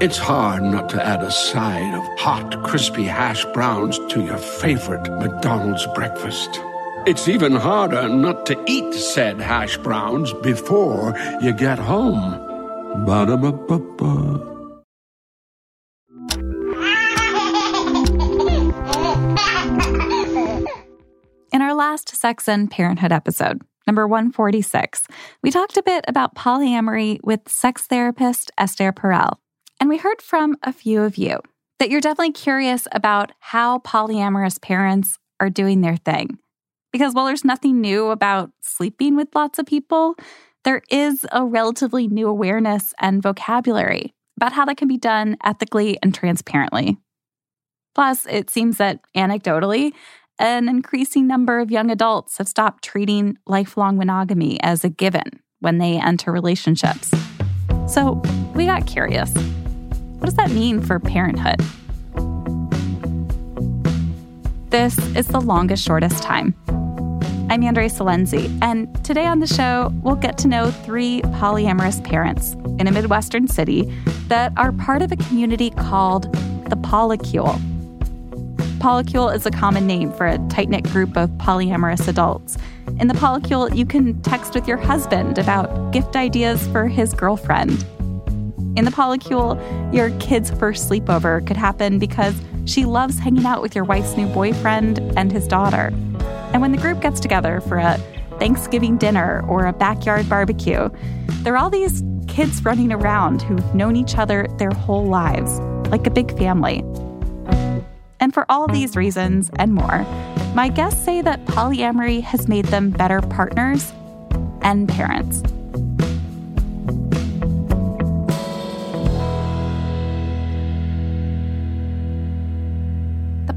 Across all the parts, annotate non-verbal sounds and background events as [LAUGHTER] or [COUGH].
It's hard not to add a side of hot, crispy hash browns to your favorite McDonald's breakfast. It's even harder not to eat said hash browns before you get home. Ba-da-ba-ba-ba. In our last Sex and Parenthood episode, number 146, we talked a bit about polyamory with sex therapist Esther Perel. And we heard from a few of you that you're definitely curious about how polyamorous parents are doing their thing. Because while there's nothing new about sleeping with lots of people, there is a relatively new awareness and vocabulary about how that can be done ethically and transparently. Plus, it seems that anecdotally, an increasing number of young adults have stopped treating lifelong monogamy as a given when they enter relationships. So we got curious. What does that mean for parenthood? This is the longest, shortest time. I'm Andrea Silenzi, and today on the show, we'll get to know three polyamorous parents in a Midwestern city that are part of a community called the Polycule. Polycule is a common name for a tight knit group of polyamorous adults. In the Polycule, you can text with your husband about gift ideas for his girlfriend. In the polycule, your kid's first sleepover could happen because she loves hanging out with your wife's new boyfriend and his daughter. And when the group gets together for a Thanksgiving dinner or a backyard barbecue, there are all these kids running around who've known each other their whole lives, like a big family. And for all these reasons and more, my guests say that polyamory has made them better partners and parents.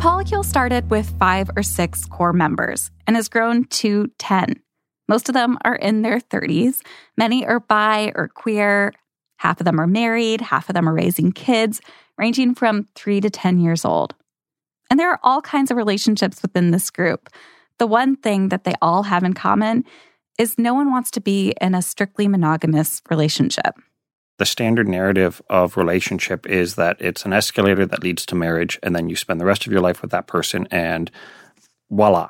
Polycule started with five or six core members and has grown to 10. Most of them are in their 30s. Many are bi or queer. Half of them are married, half of them are raising kids, ranging from 3 to 10 years old. And there are all kinds of relationships within this group. The one thing that they all have in common is no one wants to be in a strictly monogamous relationship. The standard narrative of relationship is that it's an escalator that leads to marriage, and then you spend the rest of your life with that person, and voila.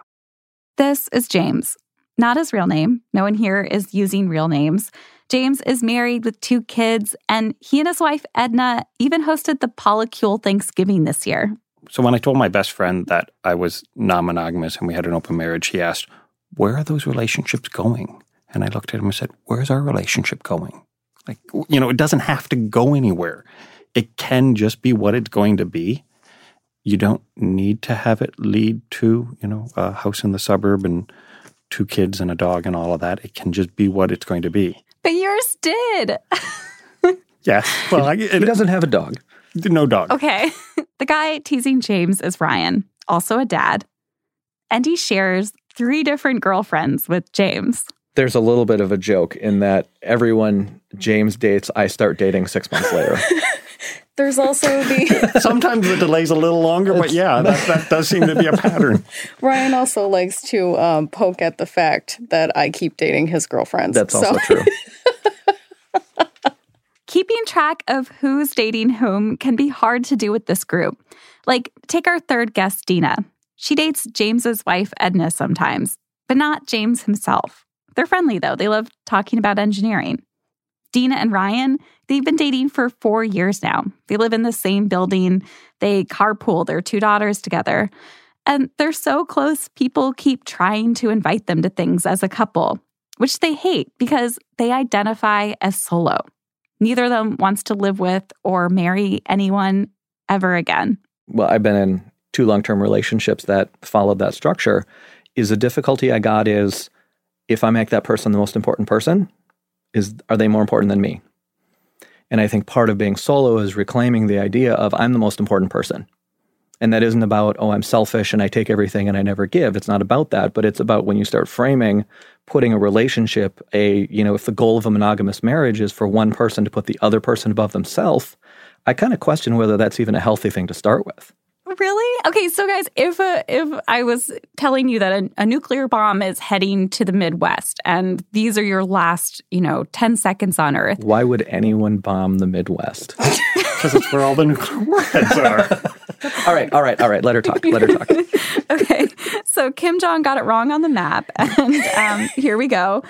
This is James, not his real name. No one here is using real names. James is married with two kids, and he and his wife Edna even hosted the Polycule Thanksgiving this year. So when I told my best friend that I was non monogamous and we had an open marriage, he asked, Where are those relationships going? And I looked at him and said, Where's our relationship going? Like, you know, it doesn't have to go anywhere. It can just be what it's going to be. You don't need to have it lead to, you know, a house in the suburb and two kids and a dog and all of that. It can just be what it's going to be. But yours did. [LAUGHS] yeah. Well, I, it, he doesn't have a dog. No dog. Okay. [LAUGHS] the guy teasing James is Ryan, also a dad. And he shares three different girlfriends with James. There's a little bit of a joke in that everyone James dates, I start dating six months later. [LAUGHS] There's also the. [LAUGHS] Sometimes the delay's a little longer, but yeah, that, that does seem to be a pattern. [LAUGHS] Ryan also likes to um, poke at the fact that I keep dating his girlfriends. That's also so. true. Keeping track of who's dating whom can be hard to do with this group. Like, take our third guest, Dina. She dates James's wife, Edna, sometimes, but not James himself. They're friendly, though. They love talking about engineering. Dina and Ryan, they've been dating for four years now. They live in the same building. They carpool their two daughters together. And they're so close, people keep trying to invite them to things as a couple, which they hate because they identify as solo. Neither of them wants to live with or marry anyone ever again. Well, I've been in two long term relationships that followed that structure. Is the difficulty I got is if I make that person the most important person, is are they more important than me? And I think part of being solo is reclaiming the idea of I'm the most important person. And that isn't about, oh, I'm selfish and I take everything and I never give. It's not about that, but it's about when you start framing putting a relationship, a, you know, if the goal of a monogamous marriage is for one person to put the other person above themselves, I kind of question whether that's even a healthy thing to start with. Really? Okay, so guys, if a, if I was telling you that a, a, nuclear bomb is heading to the Midwest and these are your last, you know, 10 seconds on Earth. Why would anyone bomb the Midwest? [LAUGHS] Because it's where all the nuclear warheads are. all right, all right, all right. Let her talk. Let her talk. [LAUGHS] okay, so Kim Jong got it wrong on the map, and um, here we go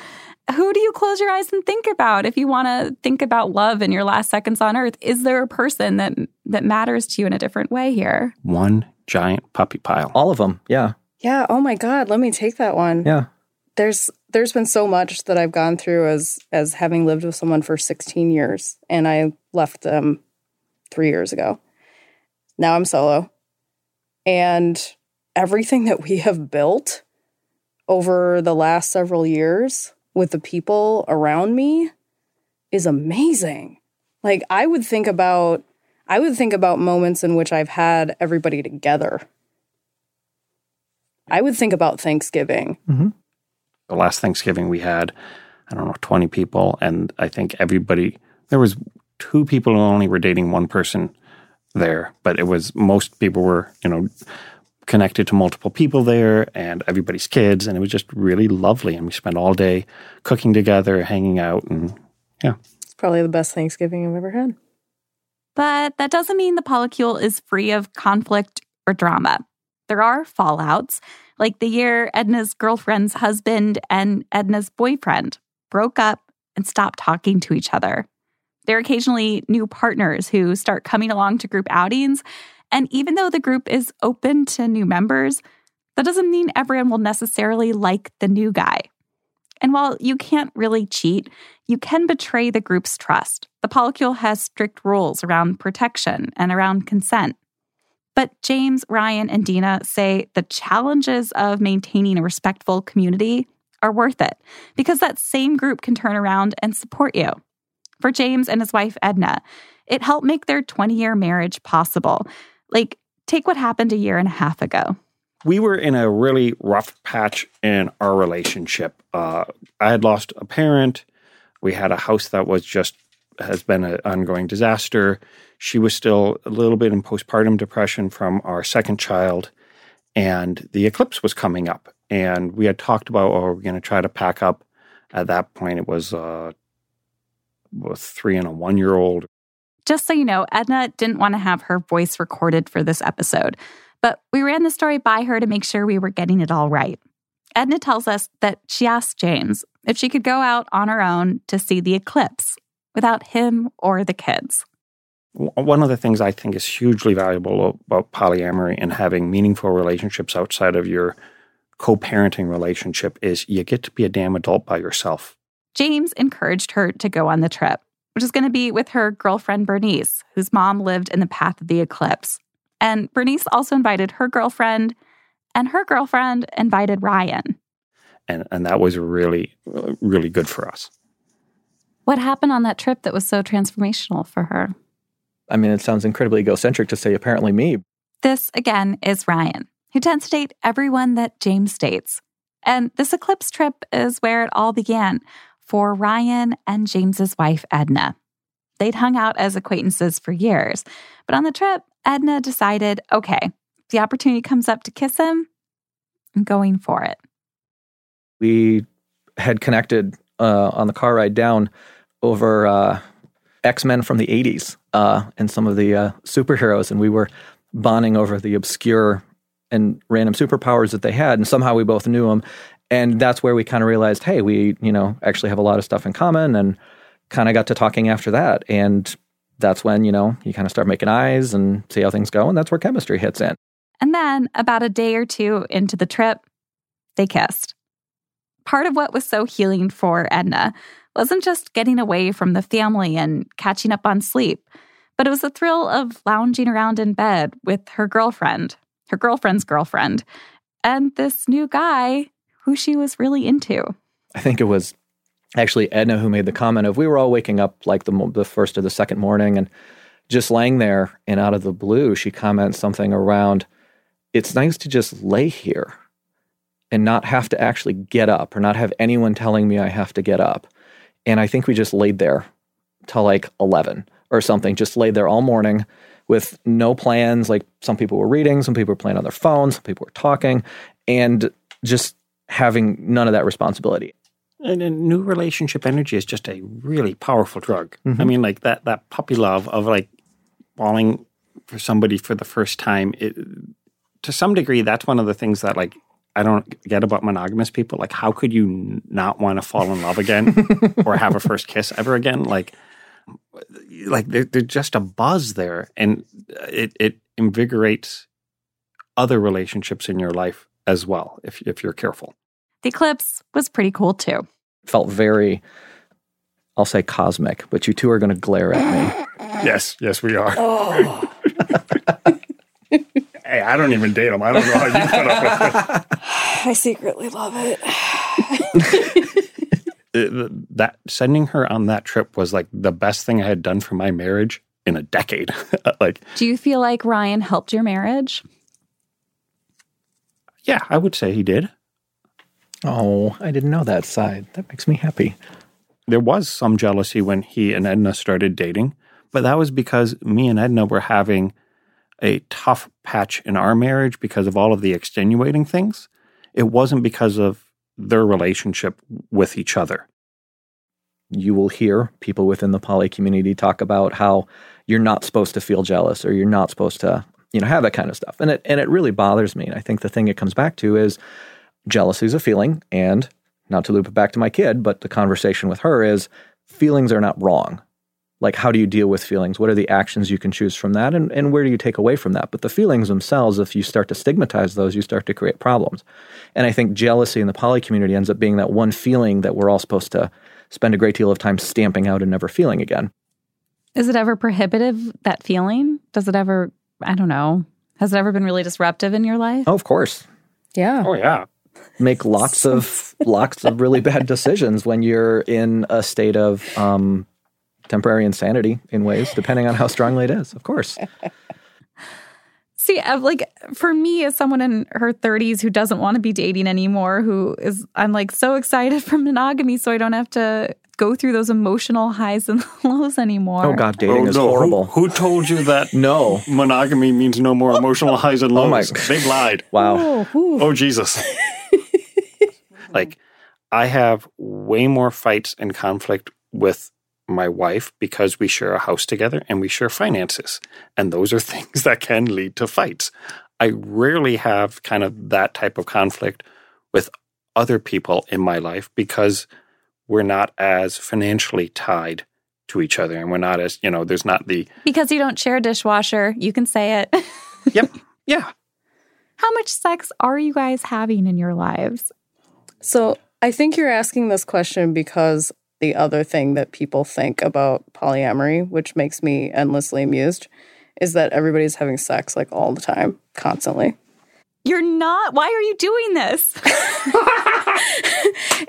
who do you close your eyes and think about? If you want to think about love in your last seconds on earth is there a person that that matters to you in a different way here? One giant puppy pile. All of them yeah. Yeah oh my god let me take that one. Yeah. There's there's been so much that I've gone through as as having lived with someone for 16 years and I left them 3 years ago. Now I'm solo. And everything that we have built over the last several years with the people around me is amazing. Like I would think about I would think about moments in which I've had everybody together. I would think about Thanksgiving. Mm-hmm. The last Thanksgiving we had, I don't know, 20 people. And I think everybody, there was two people who only were dating one person there, but it was most people were, you know, connected to multiple people there and everybody's kids. And it was just really lovely. And we spent all day cooking together, hanging out. And yeah. It's probably the best Thanksgiving I've ever had. But that doesn't mean the polycule is free of conflict or drama. There are fallouts, like the year Edna's girlfriend's husband and Edna's boyfriend broke up and stopped talking to each other. There are occasionally new partners who start coming along to group outings and even though the group is open to new members, that doesn't mean everyone will necessarily like the new guy. And while you can't really cheat, you can betray the group's trust. The polycule has strict rules around protection and around consent. But James, Ryan, and Dina say the challenges of maintaining a respectful community are worth it because that same group can turn around and support you. For James and his wife, Edna, it helped make their 20 year marriage possible. Like, take what happened a year and a half ago. We were in a really rough patch in our relationship. Uh, I had lost a parent. We had a house that was just has been an ongoing disaster. She was still a little bit in postpartum depression from our second child, and the eclipse was coming up. And we had talked about, oh, we're going to try to pack up. At that point, it was uh, three and a one year old. Just so you know, Edna didn't want to have her voice recorded for this episode, but we ran the story by her to make sure we were getting it all right. Edna tells us that she asked James if she could go out on her own to see the eclipse without him or the kids. One of the things I think is hugely valuable about polyamory and having meaningful relationships outside of your co parenting relationship is you get to be a damn adult by yourself. James encouraged her to go on the trip which is going to be with her girlfriend Bernice, whose mom lived in the path of the eclipse. And Bernice also invited her girlfriend, and her girlfriend invited Ryan. And, and that was really, really good for us. What happened on that trip that was so transformational for her? I mean, it sounds incredibly egocentric to say apparently me. This, again, is Ryan, who tends to date everyone that James dates. And this eclipse trip is where it all began for Ryan and James's wife, Edna. They'd hung out as acquaintances for years, but on the trip, Edna decided okay, if the opportunity comes up to kiss him, I'm going for it. We had connected uh, on the car ride down over uh, X Men from the 80s uh, and some of the uh, superheroes, and we were bonding over the obscure and random superpowers that they had. And somehow we both knew them and that's where we kind of realized, hey, we, you know, actually have a lot of stuff in common and kind of got to talking after that. And that's when, you know, you kind of start making eyes and see how things go. And that's where chemistry hits in. And then about a day or two into the trip, they kissed. Part of what was so healing for Edna wasn't just getting away from the family and catching up on sleep, but it was the thrill of lounging around in bed with her girlfriend, her girlfriend's girlfriend, and this new guy who she was really into. I think it was actually Edna who made the comment of we were all waking up like the the first or the second morning and just laying there and out of the blue she comments something around it's nice to just lay here and not have to actually get up or not have anyone telling me I have to get up. And I think we just laid there till like 11 or something, just laid there all morning with no plans. Like some people were reading, some people were playing on their phones, some people were talking, and just having none of that responsibility. And a new relationship energy is just a really powerful drug. I mm-hmm. mean, like that that puppy love of like falling for somebody for the first time. It, to some degree, that's one of the things that like I don't get about monogamous people. Like, how could you not want to fall in love again [LAUGHS] or have a first kiss ever again? Like, like they're just a buzz there, and it it invigorates other relationships in your life as well if if you're careful. The eclipse was pretty cool too. Felt very, I'll say cosmic, but you two are going to glare at me. [LAUGHS] Yes, yes, we are. Oh. [LAUGHS] hey, I don't even date them. I don't know how you put up with [LAUGHS] I secretly love it. Uh, it. That sending her on that trip was like the best thing I had done for my marriage in a decade. like, Do you feel like Ryan helped your marriage? Yeah, I would say he did. Oh, I didn't know that side. That makes me happy. There was some jealousy when he and Edna started dating, but that was because me and Edna were having a tough patch in our marriage because of all of the extenuating things. It wasn't because of their relationship with each other. you will hear people within the poly community talk about how you're not supposed to feel jealous or you're not supposed to you know have that kind of stuff. And it and it really bothers me. And i think the thing it comes back to is jealousy is a feeling. And not to loop it back to my kid but the conversation with her is feelings are not wrong. Like how do you deal with feelings? What are the actions you can choose from that? And, and where do you take away from that? But the feelings themselves if you start to stigmatize those you start to create problems. And i think jealousy in the poly community ends up being that one feeling that we're all supposed to spend a great deal of time stamping out and never feeling again. Is it ever prohibitive, that feeling? Does it ever, I don't know, has it ever been really disruptive in your life? oh of course Yeah. Oh yeah. make lots of [LAUGHS] lots of really bad decisions when you're in a state of um, temporary insanity in ways, depending on how strongly it is. Of course, [LAUGHS] See, I've, like for me, as someone in her 30s who doesn't want to be dating anymore, who is, I'm like so excited [LAUGHS] for monogamy so I don't have to go through those emotional highs and [LAUGHS] lows anymore. oh god, dating oh, is Who- horrible. Who, told you that [LAUGHS] No, monogamy means no more emotional [LAUGHS] highs and Oh my- lows? They've lied. wow, Oh Jesus. like I have way more fights and conflict with my wife because we share a house together and we share finances. And those are things that can lead to fights. I rarely have kind of that type of conflict with other people in my life because we're not as financially tied to each other and we're not as, you know, there's not the Because you don't share a dishwasher, you can say it. [LAUGHS] yep, yeah. How much sex are you guys having in your lives? So I think you're asking this question because the other thing that people think about polyamory, which makes me endlessly amused, is that everybody's having sex like all the time, constantly. You're not. Why are you doing this? [LAUGHS]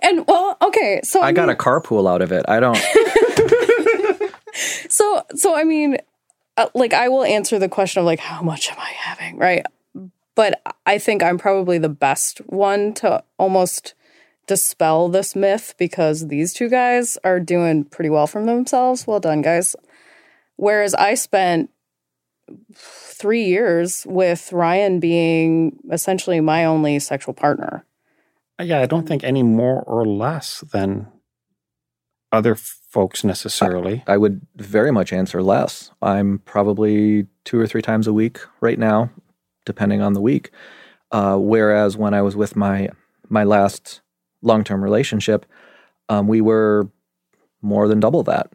And well, okay, so I got mean- a carpool out of it. I don't. [LAUGHS] So, so I mean, uh, like I will answer the question of like how much am I having, right? But I think I'm probably the best one to almost dispel this myth because these two guys are doing pretty well for themselves. Well done, guys. Whereas I spent three years with Ryan being essentially my only sexual partner. Yeah, I don't think any more or less than other folks necessarily. I would very much answer less. I'm probably two or three times a week right now, depending on the week. Uh, whereas when I was with my my last long term relationship, um, we were more than double that.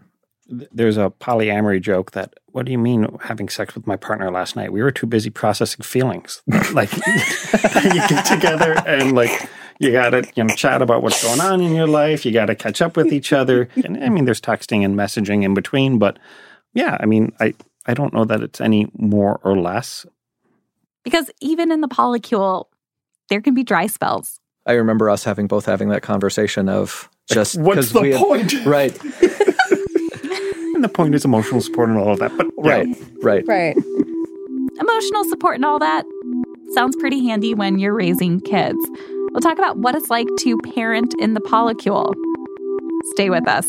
There's a polyamory joke that, what do you mean having sex with my partner last night? We were too busy processing feelings. [LAUGHS] like, you get together and, like, you got to you know, chat about what's going on in your life. You got to catch up with each other. And I mean, there's texting and messaging in between. But yeah, I mean, I, I don't know that it's any more or less. Because even in the polycule, there can be dry spells. I remember us having both having that conversation of Just What's 'cause the we had- point? Right, And [LAUGHS] the point is emotional support and all of that. But yeah. right, right. Right. Emotional support and all that sounds pretty handy when you're raising kids. We'll talk about what it's like to parent in the polycule. Stay with us.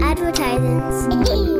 [LAUGHS] Advertisements.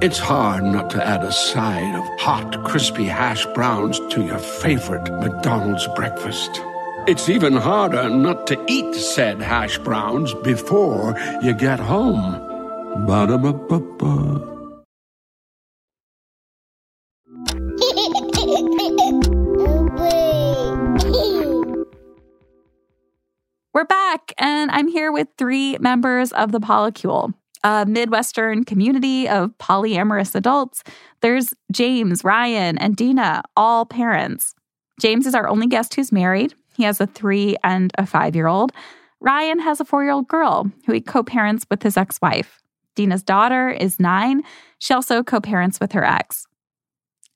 It's hard not to add a side of hot, crispy hash browns to your favorite McDonald's breakfast. It's even harder not to eat said hash browns before you get home. Ba-da-ba-ba-ba. [LAUGHS] We're back, and I'm here with three members of the Polycule, a Midwestern community of polyamorous adults. There's James, Ryan, and Dina, all parents. James is our only guest who's married. He has a three and a five year old. Ryan has a four year old girl who he co parents with his ex wife. Dina's daughter is nine. She also co parents with her ex.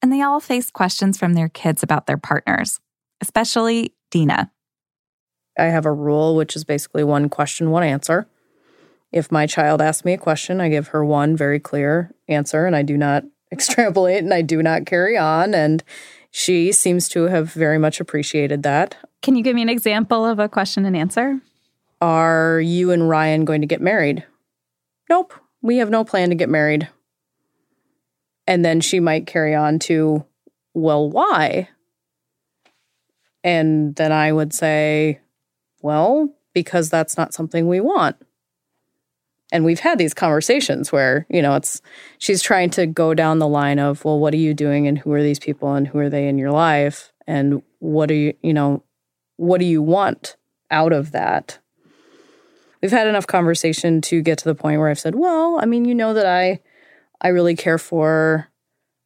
And they all face questions from their kids about their partners, especially Dina. I have a rule, which is basically one question, one answer. If my child asks me a question, I give her one very clear answer and I do not [LAUGHS] extrapolate and I do not carry on. And she seems to have very much appreciated that. Can you give me an example of a question and answer? Are you and Ryan going to get married? Nope. We have no plan to get married. And then she might carry on to, well, why? And then I would say, well, because that's not something we want. And we've had these conversations where, you know, it's she's trying to go down the line of, well, what are you doing and who are these people and who are they in your life? And what do you, you know, what do you want out of that? We've had enough conversation to get to the point where I've said, well, I mean, you know that I I really care for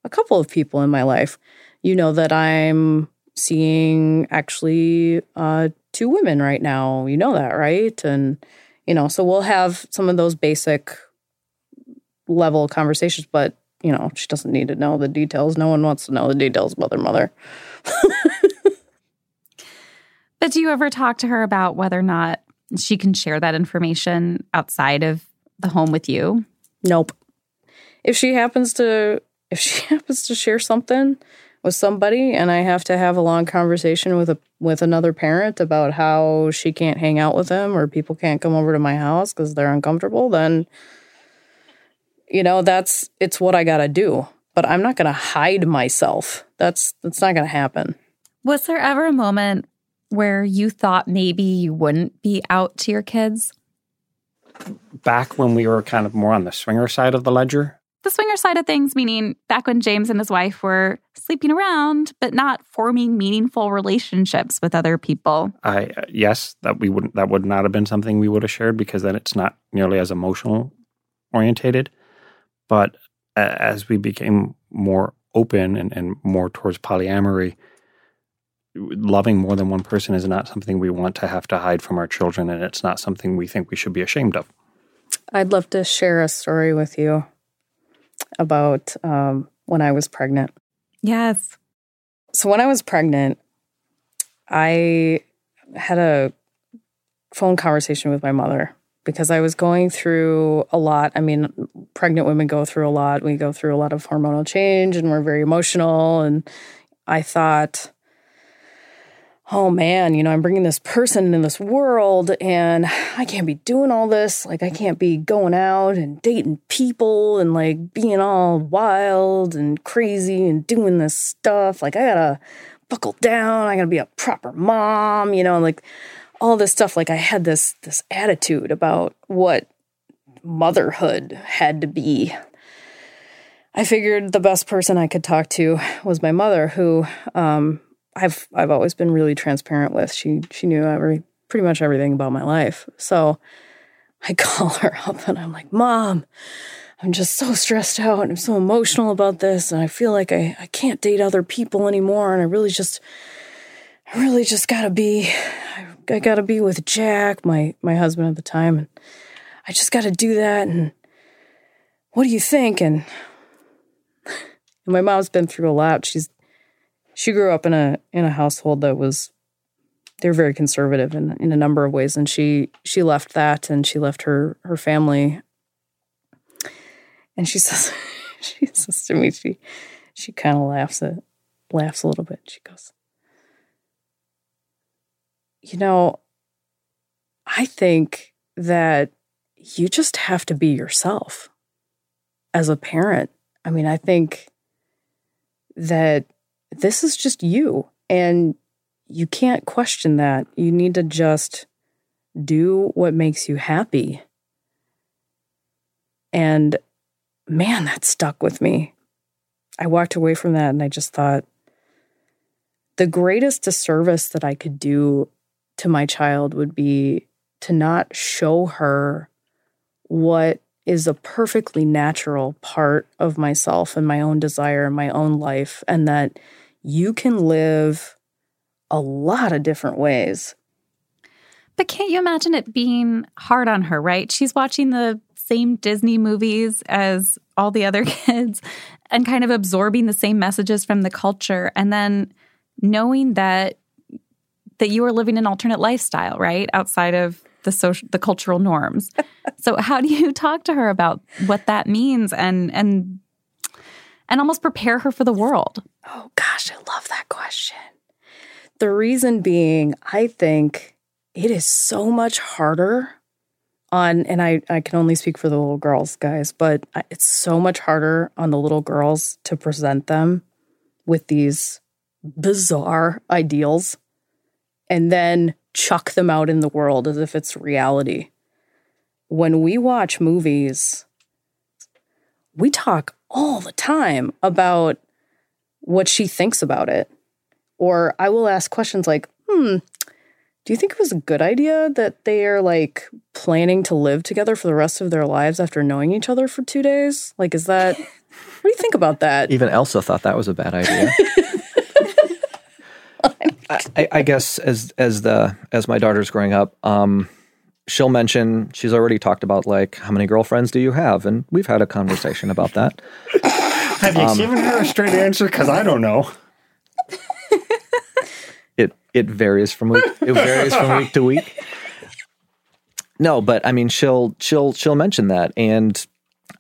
a couple of people in my life. You know that I'm seeing actually uh, two women right now. You know that, right? And you know, so we'll have some of those basic level conversations, but you know, she doesn't need to know the details. No one wants to know the details about their mother. [LAUGHS] But do you ever talk to her about whether or not she can share that information outside of the home with you? Nope. If she happens to if she [LAUGHS] happens to share something with somebody and I have to have a long conversation with a with another parent about how she can't hang out with them or people can't come over to my house cuz they're uncomfortable, then you know, that's it's what I got to do. But I'm not going to hide myself. That's that's not going to happen. Was there ever a moment where you thought maybe you wouldn't be out to your kids? Back when we were kind of more on the swinger side of the ledger, The swinger side of things, meaning back when James and his wife were sleeping around, but not forming meaningful relationships with other people. I uh, yes, that we wouldn't that would not have been something we would have shared because then it's not nearly as emotional orientated. But uh, as we became more open and, and more towards polyamory, loving more than one person is not something we want to have to hide from our children, and it's not something we think we should be ashamed of. I'd love to share a story with you about um, when I was pregnant. Yes. So when I was pregnant, I had a phone conversation with my mother because I was going through a lot. I mean, pregnant women go through a lot. We go through a lot of hormonal change and we're very emotional. And I thought, oh man, you know, I'm bringing this person into this world and I can't be doing all this. Like, I can't be going out and dating people and like being all wild and crazy and doing this stuff. Like, I gotta buckle down. I gotta be a proper mom, you know, like all this stuff. Like, I had this this attitude about what motherhood had to be. I figured the best person I could talk to was my mother, who um, I've I've always been really transparent with. She she knew every pretty much everything about my life. So I [LAUGHS] call her up and I'm like, "Mom, I'm just so stressed out and I'm so emotional about this and I feel like I, I can't date other people anymore and I really just I really just gotta be I, gotta be with Jack, my my husband at the time, and I just gotta do that and what do you think? And [LAUGHS] my mom's been through a lot. She's she grew up in a in a household that was they're very conservative in in a number of ways and she she left that and she left her her family and she [LAUGHS] says, she says to me, she she kind of laughs at laughs a little bit. She goes, you know, I think that you just have to be yourself as a parent. I mean, I think that this is just you and you can't question that. You need to just do what makes you happy. And man, that stuck with me. I walked away from that and I just thought the greatest disservice that I could do to my child would be to not show her what is a perfectly natural part of myself and my own desire and my own life, and that you can live a lot of different ways. But can't you imagine it being hard on her, right? She's watching the same Disney movies as all the other [LAUGHS] kids and kind of absorbing the same messages from the culture and then knowing that that you are living an alternate lifestyle, right? Outside of the social the cultural norms. [LAUGHS] so how do you talk to her about what that means and and and almost prepare her for the world? Oh gosh, I love that question. The reason being, I think it is so much harder on and I, I can only speak for the little girls guys but it's so much harder on the little girls to present them with these bizarre ideals and then chuck them out in the world as if it's reality when we watch movies we talk all the time about what she thinks about it or i will ask questions like hmm do you think it was a good idea that they are like planning to live together for the rest of their lives after knowing each other for two days? Like, is that, what do you think about that? Even Elsa thought that was a bad idea. [LAUGHS] I, I, guess as as the as my daughter's growing up, um, she'll mention she's already talked about like how many girlfriends do you have, and we've had a conversation about that. Have you um, given her a straight answer? Because I don't know it varies from week it varies from week to week. No, but I mean she'll she'll she'll mention that and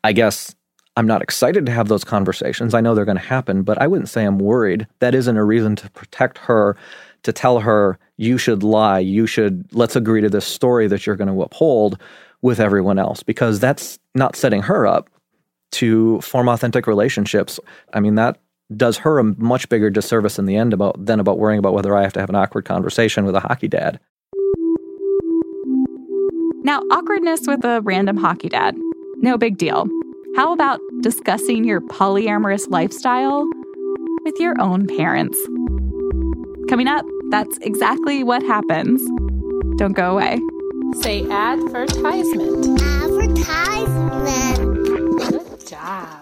I guess I'm not excited to have those conversations. I know they're going to happen, but I wouldn't say I'm worried. That isn't a reason to protect her to tell her you should lie, you should let's agree to this story that you're going to uphold with everyone else because that's not setting her up to form authentic relationships. I mean that does her a much bigger disservice in the end about than about worrying about whether I have to have an awkward conversation with a hockey dad. Now, awkwardness with a random hockey dad, no big deal. How about discussing your polyamorous lifestyle with your own parents? Coming up, that's exactly what happens. Don't go away. Say advertisement. Advertisement. Job.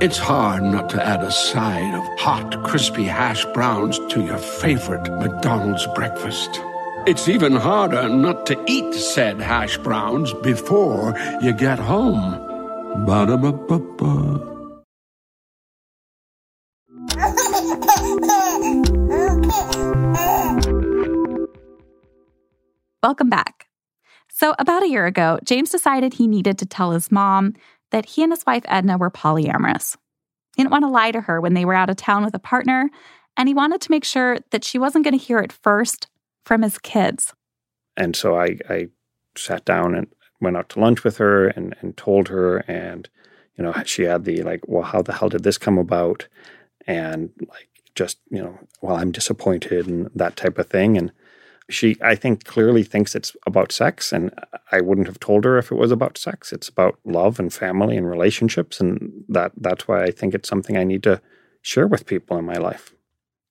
It's hard not to add a side of hot, crispy hash browns to your favorite McDonald's breakfast. It's even harder not to eat said hash browns before you get home. Ba-da-ba-ba-ba. Welcome back. So, about a year ago, James decided he needed to tell his mom that he and his wife Edna were polyamorous. He didn't want to lie to her when they were out of town with a partner, and he wanted to make sure that she wasn't going to hear it first from his kids. And so I, I sat down and went out to lunch with her and, and told her and you know she had the like well how the hell did this come about and like just you know well i'm disappointed and that type of thing and she i think clearly thinks it's about sex and i wouldn't have told her if it was about sex it's about love and family and relationships and that that's why i think it's something i need to share with people in my life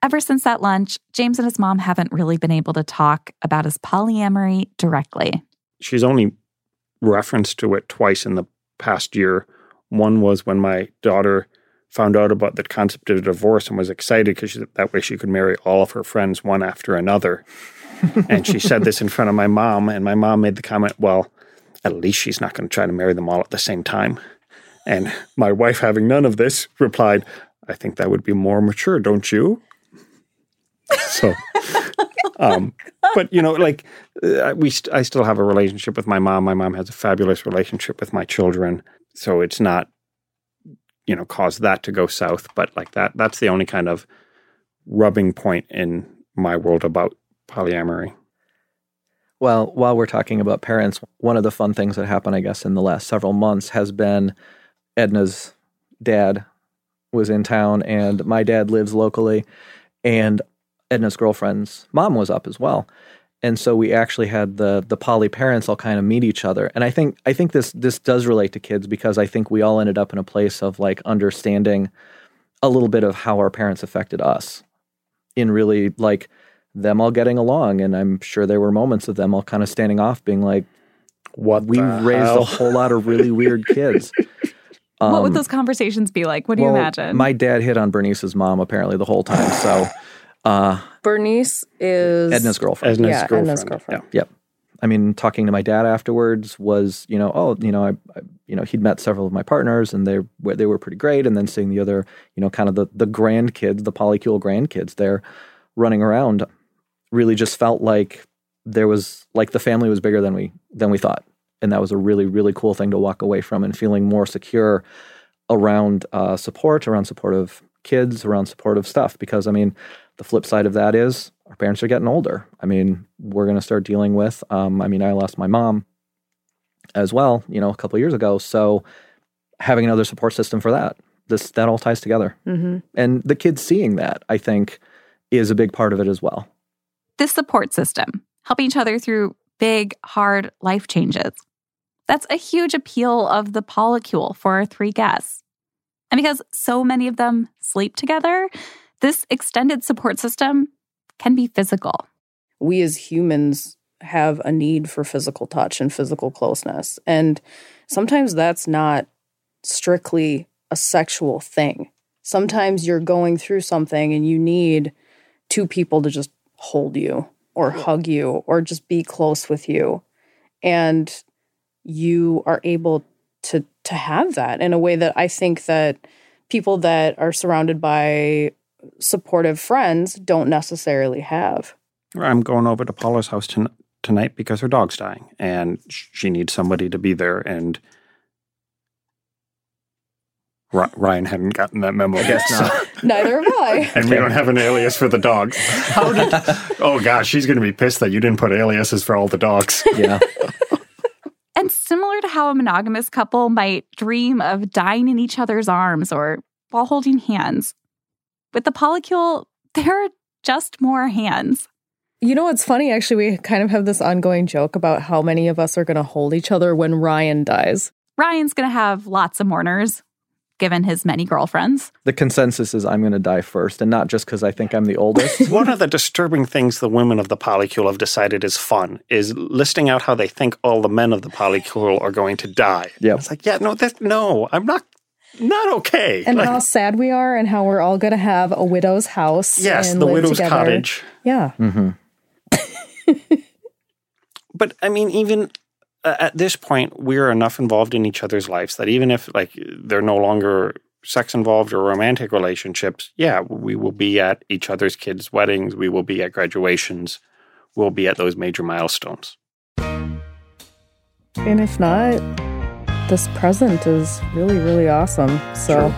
Ever since that lunch, James and his mom haven't really been able to talk about his polyamory directly. she's only referenced to it twice in the past year. One was when my daughter found out about the concept of divorce and was excited because that way she could marry all of her friends one after another. And she said this in front of my mom, and my mom made the comment, "Well, at least she's not going to try to marry them all at the same time." And my wife, having none of this, replied, "I think that would be more mature, don't you?" So, [LAUGHS] um, but you know, like uh, we, st- I still have a relationship with my mom. My mom has a fabulous relationship with my children, so it's not, you know, caused that to go south. But like that, that's the only kind of rubbing point in my world about polyamory. Well, while we're talking about parents, one of the fun things that happened, I guess, in the last several months has been Edna's dad was in town, and my dad lives locally, and Edna's girlfriend's mom was up as well. And so we actually had the the poly parents all kind of meet each other. And I think I think this this does relate to kids because I think we all ended up in a place of like understanding a little bit of how our parents affected us in really like them all getting along. And I'm sure there were moments of them all kind of standing off, being like, What we raised hell? a whole lot of really weird kids. [LAUGHS] what would Um, those conversations be like? What do you imagine? My dad hit on Bernice's mom apparently the whole time. So [SIGHS] uh, Bernice is Edna's girlfriend. Edna's yeah, girlfriend. Edna's girlfriend. Yep. I mean, talking to my dad afterwards was, you know, oh, you know, I, I you know, he'd met several of my partners and they were they were pretty great. And then seeing the other, you know, kind of the the grandkids, the polycule grandkids there running around, really just felt like there was like the family was bigger than we than we thought, and that was a really really cool thing to walk away from and feeling more secure around uh, support, around supportive kids, around supportive stuff. Because I mean, the flip side of that is our parents are getting older. I mean, we're going to start dealing with. Um, I mean, I lost my mom as well, you know, a couple of years ago. So having another support system for that, this that all ties together. Mm-hmm. And the kids seeing that, I think, is a big part of it as well. This support system, helping each other through big, hard life changes. That's a huge appeal of the polycule for our three guests. And because so many of them sleep together, this extended support system can be physical. we as humans have a need for physical touch and physical closeness. And sometimes that's not strictly a sexual thing. Sometimes you're going through something and you need two people to just hold you or hug you or just be close with you. And you are able to to have that in a way that I think that people that are surrounded by supportive friends don't necessarily have. I'm going over to Paula's house ton- tonight because her dog's dying, and she needs somebody to be there. And Ryan hadn't gotten that memo. I guess not. [LAUGHS] Neither have I. [LAUGHS] and we don't have an alias for the dogs. How did? [LAUGHS] oh gosh, she's going to be pissed that you didn't put aliases for all the dogs. yeah. And similar to how a monogamous couple might dream of dying in each other's arms or while holding hands, with the polycule, there are just more hands. You know what's funny? Actually, we kind of have this ongoing joke about how many of us are going to hold each other when Ryan dies. Ryan's going to have lots of mourners, given his many girlfriends. The consensus is I'm going to die first, and not just because I think I'm the oldest. [LAUGHS] One of the disturbing things the women of the polycule have decided is fun is listing out how they think all the men of the polycule are going to die. Yeah, It's like, yeah, no, that no, I'm not not okay. And Like, how sad we are, and how we're all going to have a widow's house. yes, and the live widow's together. cottage. Yeah. hmm [LAUGHS] But I mean, even at this point, we're enough involved in each other's lives that even if like they're no longer sex involved or romantic relationships, yeah, we will be at each other's kids' weddings, we will be at graduations, we'll be at those major milestones. And if not, this present is really, really awesome. So,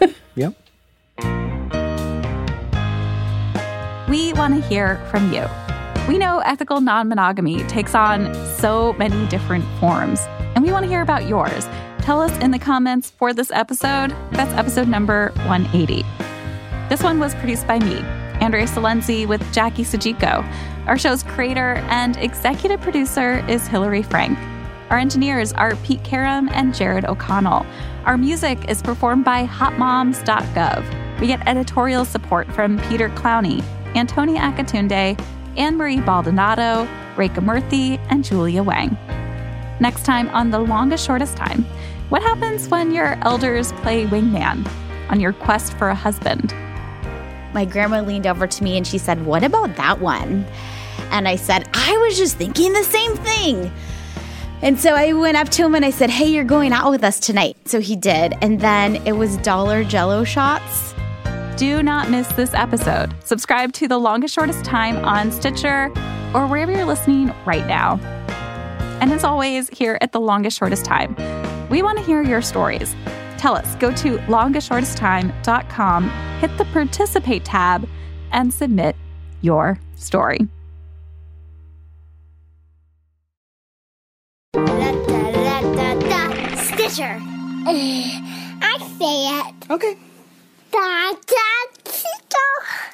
sure. [LAUGHS] yep. We want to hear from you. We know ethical non monogamy takes on so many different forms, and we want to hear about yours. Tell us in the comments for this episode. That's episode number 180. This one was produced by me, Andrea Silenzi, with Jackie Sujiko. Our show's creator and executive producer is Hillary Frank. Our engineers are Pete Karam and Jared O'Connell. Our music is performed by hotmoms.gov. We get editorial support from Peter Clowney, Antonia Akatunde, Anne Marie Baldonado, Rekha Murthy, and Julia Wang. Next time on The Longest Shortest Time, what happens when your elders play wingman on your quest for a husband? My grandma leaned over to me and she said, What about that one? And I said, I was just thinking the same thing. And so I went up to him and I said, Hey, you're going out with us tonight. So he did. And then it was dollar jello shots. Do not miss this episode. Subscribe to The Longest Shortest Time on Stitcher or wherever you're listening right now. And as always, here at The Longest Shortest Time, we want to hear your stories. Tell us. Go to longestshortesttime.com, hit the participate tab, and submit your story. Da, da, da, da, da. Stitcher. [SIGHS] I say it. Okay. Da, da, Stitcher.